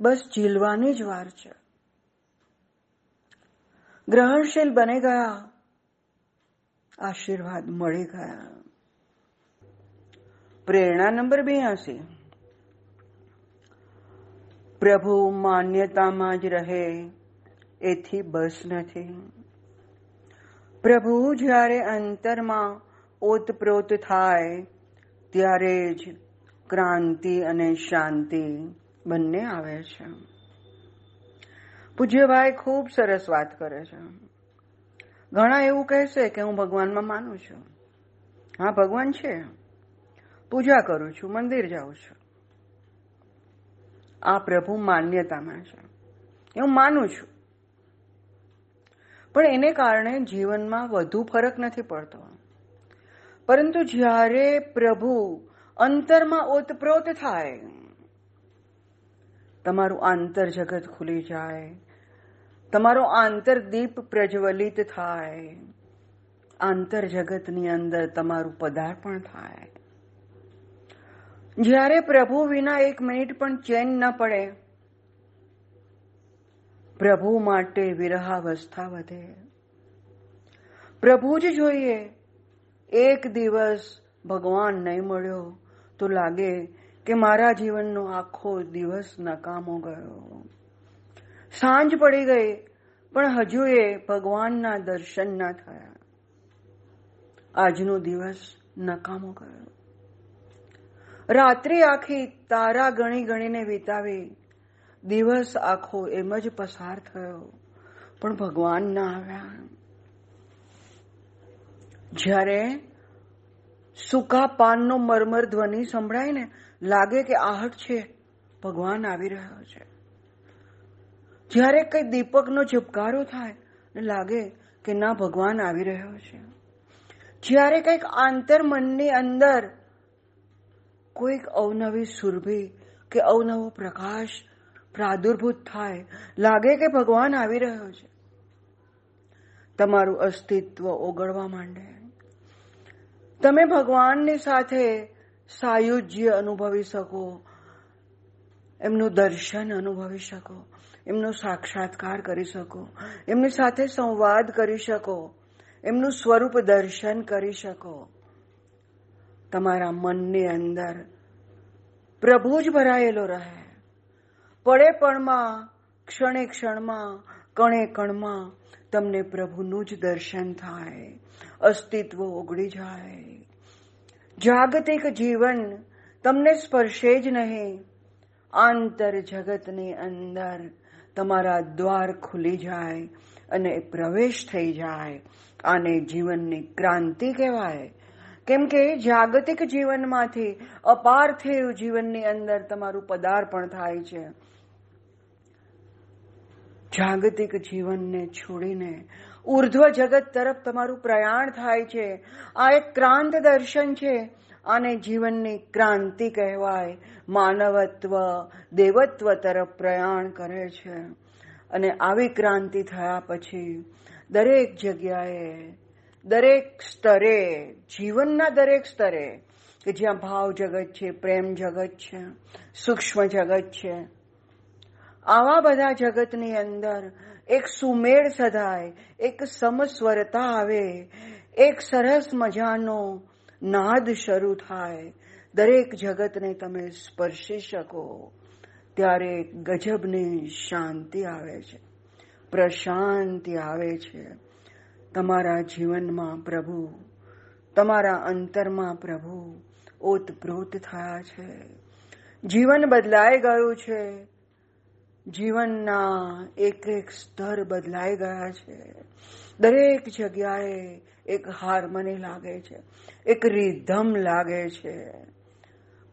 બસ ઝીલવાની જ વાર છે. ગ્રહણશીલ બની ગયા. આશીર્વાદ મળી ગયા. પ્રેરણા નંબર બ્યાસી. પ્રભુ માન્યતામાં જ રહે, એથી બસ નથી. પ્રભુ જ્યારે અંતરમાં ઓતપ્રોત થાય, ત્યારે જ ક્રાંતિ અને શાંતિ બંને આવે છે. પૂજ્યભાઈ ખૂબ સરસ વાત કરે છે. ઘણા એવું કહેશે કે હું ભગવાનમાં માનું છું. હા, ભગવાન છે. પૂજા કરું છું, મંદિર જાઉં છું. આ પ્રભુ માન્યતામાં છે. હું માનું છું. પણ એને કારણે જીવનમાં વધુ ફરક નથી પડતો. પરંતુ જ્યારે પ્રભુ અંતરમાં ઓતપ્રોત થાય તમારું આંતર જગત ખુલી જાય. તમારો આંતર દીપ પ્રજ્વલિત થાય. આંતર જગતની અંદર તમારું પદાર્પણ થાય. જ્યારે પ્રભુ વિના એક મિનિટ પણ ચેન ન પડે, પ્રભુ માટે વિરહાવસ્થા વધે. પ્રભુ જ જોઈએ, એક દિવસ ભગવાન નહીં મળ્યો તો લાગે કે મારા જીવનનો આખો દિવસ નકામો ગયો. સાંજ પડી ગઈ, પણ હજુ એ ભગવાનના દર્શન ના થયા. આજનો દિવસ નકામો ગયો. રાત્રિ આખી તારા ગણી ગણીને વિતાવી, દિવસ આખો એમ જ પસાર થયો, પણ ભગવાન ના આવ્યા. જ્યારે સૂકા પાનનો મરમર ધ્વનિ સંભળાય ને લાગે કે આહટ છે. ભગવાન આવી રહ્યો છે. જ્યારે કઈ દીપકનો ઝબકારો થાય ને લાગે કે ના, ભગવાન આવી રહ્યો છે. જ્યારે કંઈક આંતર મનની અંદર કોઈક અવનવી સુરભી કે અવનવો પ્રકાશ પ્રાદુર્ભૂત થાય, લાગે કે ભગવાન આવી રહ્યો છે. તમારું અસ્તિત્વ ઓગળવા માંડે. તમે ભગવાનની સાથે સાયુજ્ય અનુભવી શકો, એમનું દર્શન અનુભવી શકો, એમનો સાક્ષાત્કાર કરી શકો, એમની સાથે સંવાદ કરી શકો, એમનું સ્વરૂપ દર્શન કરી શકો. તમારા મનની અંદર પ્રભુ જ ભરાયેલો રહે. પડે પણમાં, ક્ષણે ક્ષણમાં, કણે કણમાં તમને પ્રભુનું જ દર્શન થાય, અસ્તિત્વ ઓગળી જાય. જાગતિક જીવન તમને સ્પર્શે જ નહીં. આંતર જગતની અંદર તમારા દ્વાર ખુલી જાય અને પ્રવેશ થઈ જાય. આને જીવનની ક્રાંતિ કહેવાય. કેમ કે જાગતિક જીવનમાંથી અપાર્થિવ જીવનની અંદર તમારું પદાર્પણ થાય છે. જાગતિક જીવનને છોડીને ઉર્ધ્વ જગત તરફ તમારું પ્રયાણ થાય છે. આ એક ક્રાંત દર્શન છે. આને જીવનની ક્રાંતિ કહેવાય. માનવત્વ, દેવત્વ તરફ પ્રયાણ કરે છે. અને આવી ક્રાંતિ થયા પછી દરેક જગ્યાએ, દરેક સ્તરે, જીવનના દરેક સ્તરે, કે જ્યાં ભાવ જગત છે, પ્રેમ જગત છે, સૂક્ષ્મ જગત છે, આવા બધા જગતની અંદર એક સુમેળ સધાય, એક સમસ્વરતા આવે, એક સરસ મજાનો નાદ શરૂ થાય. દરેક જગતને તમે સ્પર્શી શકો, ત્યારે ગજબની શાંતિ આવે છે, પ્રશાંતિ આવે છે. તમારા જીવનમાં પ્રભુ, તમારા અંતરમાં પ્રભુ ઓતપ્રોત થયા છે. જીવન બદલાઈ ગયું છે જીવનના એક એક સ્તર બદલાઈ ગયા છે. દરેક જગ્યાએ એક હાર્મની લાગે છે, એક રિધમ લાગે છે.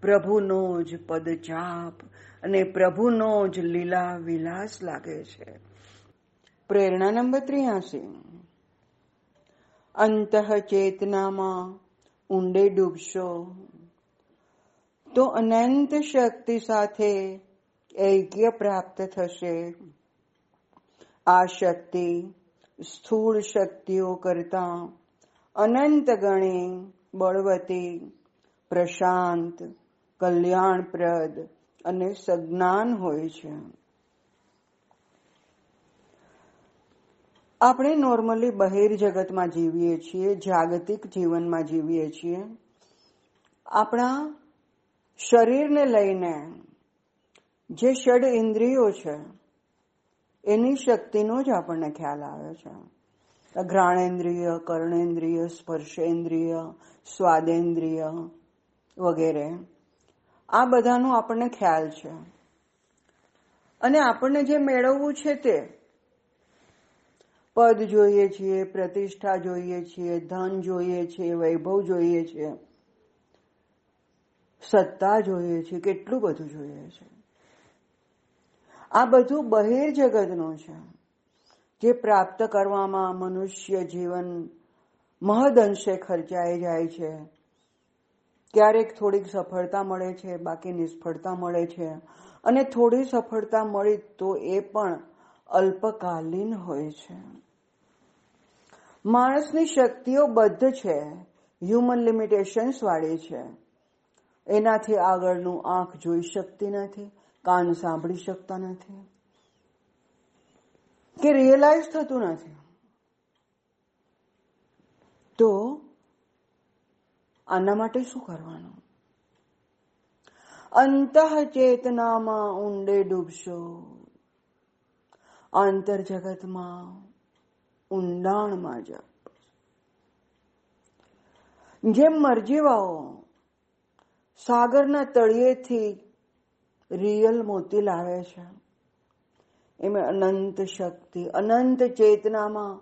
પ્રભુનો જ પદચાપ અને પ્રભુનો જ લીલા વિલાસ લાગે છે. પ્રેરણા નંબર ત્રિયાસી. અંત ચેતનામાં ઊંડે ડૂબશો. તો અનંત શક્તિ સાથે ઐક્ય પ્રાપ્ત થશે આ શક્તિ સ્થૂળ શક્તિઓ કરતા અનંત ગણે બળવતી પ્રશાંત કલ્યાણપ્રદ અને સજ્ઞાન હોય છે। આપણે નોર્મલી બહેર જગતમાં જીવીએ છીએ, જાગતિક જીવનમાં જીવીએ છીએ. આપણા શરીરને લઈને જે ષડ ઇન્દ્રિયો છે, એની શક્તિનો જ આપણને ખ્યાલ આવે છે. ઘ્રાણેન્દ્રિય, કર્ણેન્દ્રિય, સ્પર્શેન્દ્રિય, સ્વાદેન્દ્રિય વગેરે, આ બધાનો આપણને ખ્યાલ છે. અને આપણને જે મેળવવું છે તે, પદ જોઈએ છીએ, પ્રતિષ્ઠા જોઈએ છીએ, ધન જોઈએ છીએ, વૈભવ જોઈએ છીએ, સત્તા જોઈએ છીએ, કેટલું બધું જોઈએ છે. આ બધું બહિર જગતનું છે, જે પ્રાપ્ત કરવામાં મનુષ્ય જીવન મહદઅંશે ખર્ચાઈ જાય છે. ક્યારેક થોડીક સફળતા મળે છે, બાકી નિષ્ફળતા મળે છે. અને થોડી સફળતા મળી તો એ પણ અલ્પકાલીન હોય છે. માણસની શક્તિઓ બદ્ધ છે હ્યુમન લિમિટેશન્સ વાળી છે. એનાથી આગળનું આંખ જોઈ શકતી નથી કાન સાંભળી શકતા નથી. કે રિયલાઇઝ થતું નથી. તો આના માટે શું કરવાનું? અંતઃ ચેતનામાં ઊંડે ડૂબશો. આંતર જગતમાં ઊંડાણમાં જાઓ. જેમ મરજીવાઓ સાગરના તળિયેથી રિયલ મોતી લાવે છે. એમાં અનંત શક્તિ, અનંત ચેતનામાં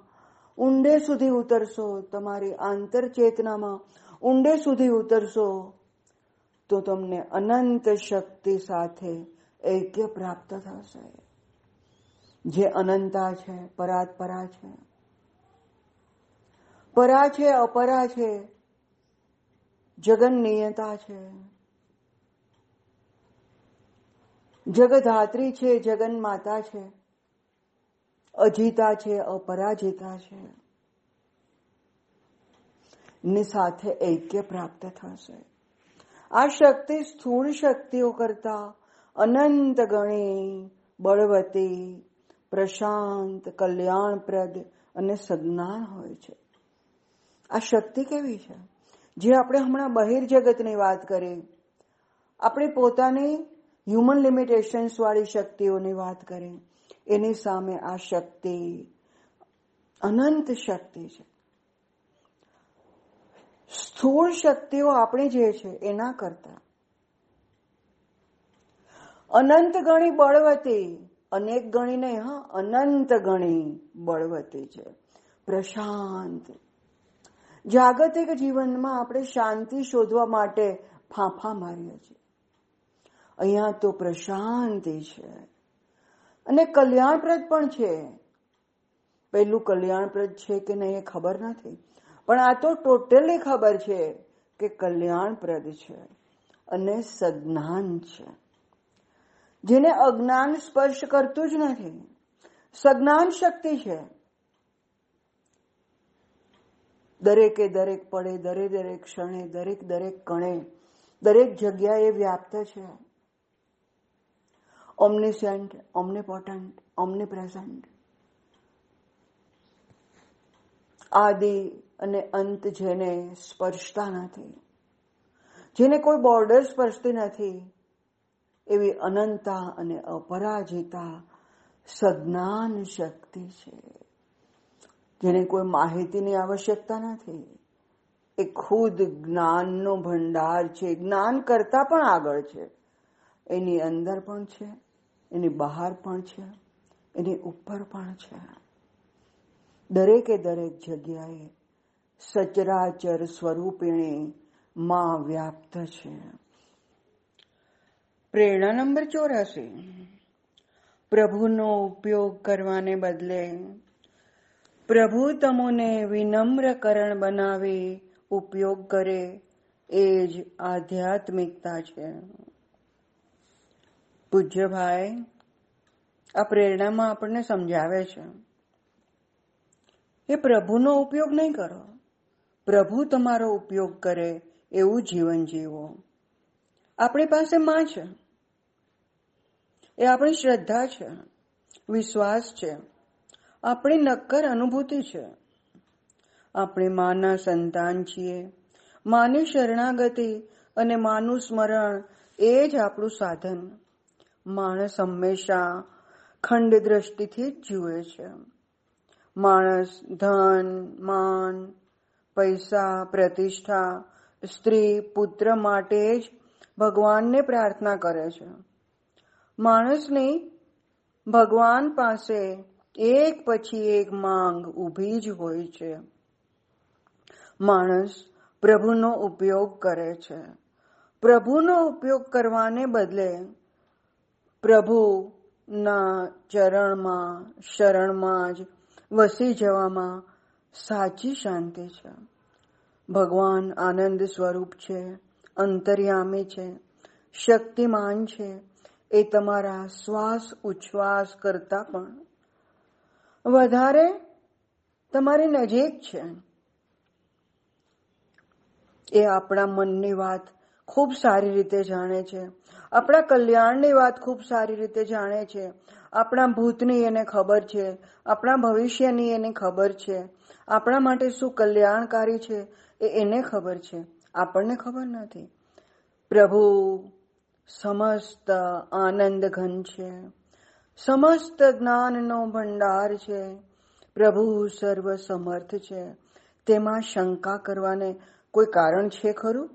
ઊંડે સુધી ઉતરશો. તમારી આંતર ચેતનામાં ઊંડે સુધી ઉતરશો તો તમને અનંત શક્તિ સાથે ઐક્ય પ્રાપ્ત થશે. જે અનંતા છે, પરાત્પરા છે. પરા છે, અપરા છે જગન નિયતા છે. જગધાત્રી છે જગન માતા છે, અજીતા છે, અપરાજિતા છે. ની સાથે ઐક્ય પ્રાપ્ત થશે. આ શક્તિ સ્થૂળ શક્તિઓ કરતા અનંત ગણી બળવતી, પ્રશાંત, કલ્યાણપ્રદ અને સજ્ઞાન હોય છે. આ શક્તિ કેવી છે? જે આપણે હમણાં બહિર જગતની વાત કરી. આપણે પોતાની હ્યુમન લિમિટેશન્સ વાળી શક્તિઓની વાત કરી, એની સામે આ શક્તિ અનંત શક્તિ છે. સ્થૂળ શક્તિઓ આપણી જે છે, એના કરતા. અનંત ગણી બળવતી, અનેક ગણી નહીં, હા, અનંત ગણી બળવતી છે. પ્રશાંત. જાગતિક જીવનમાં આપણે શાંતિ શોધવા માટે ફાંફા મારીએ છીએ. અહીંયા તો પ્રશાંતિ છે. અને કલ્યાણપ્રદ પણ છે. પહેલું કલ્યાણપ્રદ છે કે નહીં એ ખબર નથી. પણ આ તો ટોટલી ખબર છે કે કલ્યાણપ્રદ છે અને સજ્ઞાન છે. જેને અજ્ઞાન સ્પર્શ કરતું જ નથી. સજ્ઞાન શક્તિ છે. દરેકે દરેક પડે, દરેક દરેક ક્ષણે, દરેક દરેક કણે, દરેક જગ્યાએ વ્યાપ્ત છે. ઓમનિસેન્ટ ઓમનીપોટન્ટ ઓમનીપ્રેઝન્ટ આદિ અને અંત જેને સ્પર્શતા નથી. જેને કોઈ બોર્ડર સ્પર્શતી નથી, એવી અનંતા અને અપરાજિતા સજ્ઞાન શક્તિ છે. જેને કોઈ માહિતીની આવશ્યકતા નથી. એ ખુદ જ્ઞાનનો ભંડાર છે. જ્ઞાન કરતા પણ આગળ છે. એની અંદર પણ છે. એની બહાર પણ છે, એની ઉપર પણ છે. દરેકે દરેક જગ્યાએ સચરાચર સ્વરૂપિણી માં વ્યાપ્ત છે. પ્રેરણા નંબર ચોરાસી. પ્રભુનો ઉપયોગ કરવાને બદલે પ્રભુ તમોને વિનમ્રકરણ બનાવી ઉપયોગ કરે એ જ આધ્યાત્મિકતા છે. પૂજ્યભાઈ આ પ્રેરણામાં આપણને સમજાવે છે. એ પ્રભુનો ઉપયોગ નહીં કરો. પ્રભુ તમારો ઉપયોગ કરે એવું જીવન જીવો. આપણી પાસે માં છે. એ આપણી શ્રદ્ધા છે. વિશ્વાસ છે. આપણી નક્કર અનુભૂતિ છે. આપણે માના સંતાન છીએ. માની શરણાગતિ અને માનું સ્મરણ એ જ આપણું સાધન. માણસ હંમેશા ખંડ દ્રષ્ટિથી જ જુએ છે. માણસ ધન, માન, પૈસા, પ્રતિષ્ઠા, સ્ત્રી, પુત્ર માટે જ ભગવાનને પ્રાર્થના કરે છે. માણસની ભગવાન પાસે એક પછી એક માંગ ઊભી જ હોય છે. માણસ પ્રભુનો ઉપયોગ કરે છે. પ્રભુનો ઉપયોગ કરવાને બદલે પ્રભુના ચરણમાં, શરણમાં જ વસી જવામાં સાચી શાંતિ છે. ભગવાન આનંદ સ્વરૂપ છે, અંતર્યામી છે, શક્તિમાન છે, એ તમારા શ્વાસ ઉચ્છ્વાસ કરતા પણ. વધારે તમારી નજીક છે. એ આપણા મનની વાત ખૂબ સારી રીતે જાણે છે. આપણા કલ્યાણની વાત ખૂબ સારી રીતે જાણે છે. આપણા ભૂતની એને ખબર છે. આપણા ભવિષ્યની એને ખબર છે. આપણા માટે શું કલ્યાણકારી છે એ એને ખબર છે. આપણને ખબર નથી. પ્રભુ, સમસ્ત આનંદ ઘન છે. સમસ્ત જ્ઞાનનો ભંડાર છે. પ્રભુ સર્વ સમર્થ છે. તેમાં શંકા કરવાને કોઈ કારણ છે ખરું?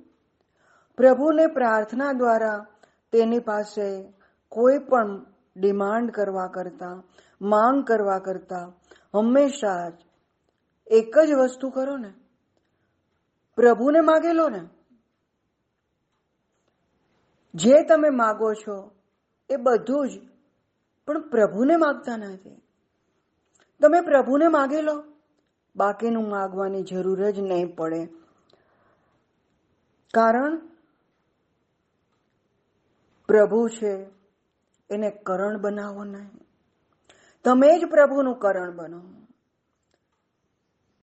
પ્રભુને પ્રાર્થના દ્વારા તેની પાસે કોઈ પણ ડિમાન્ડ કરવા કરતા, માંગ કરવા કરતા હંમેશા જ એક જ વસ્તુ કરો ને. પ્રભુને માગેલો ને. જે તમે માગો છો એ બધું જ, પણ પ્રભુને માગતા નથી. તમે પ્રભુને માગેલો? બાકીનું માગવાની જરૂર જ નહીં પડે. કારણ પ્રભુ છે એને કરણ બનાવો નહીં. તમે જ પ્રભુનું કરણ બનો.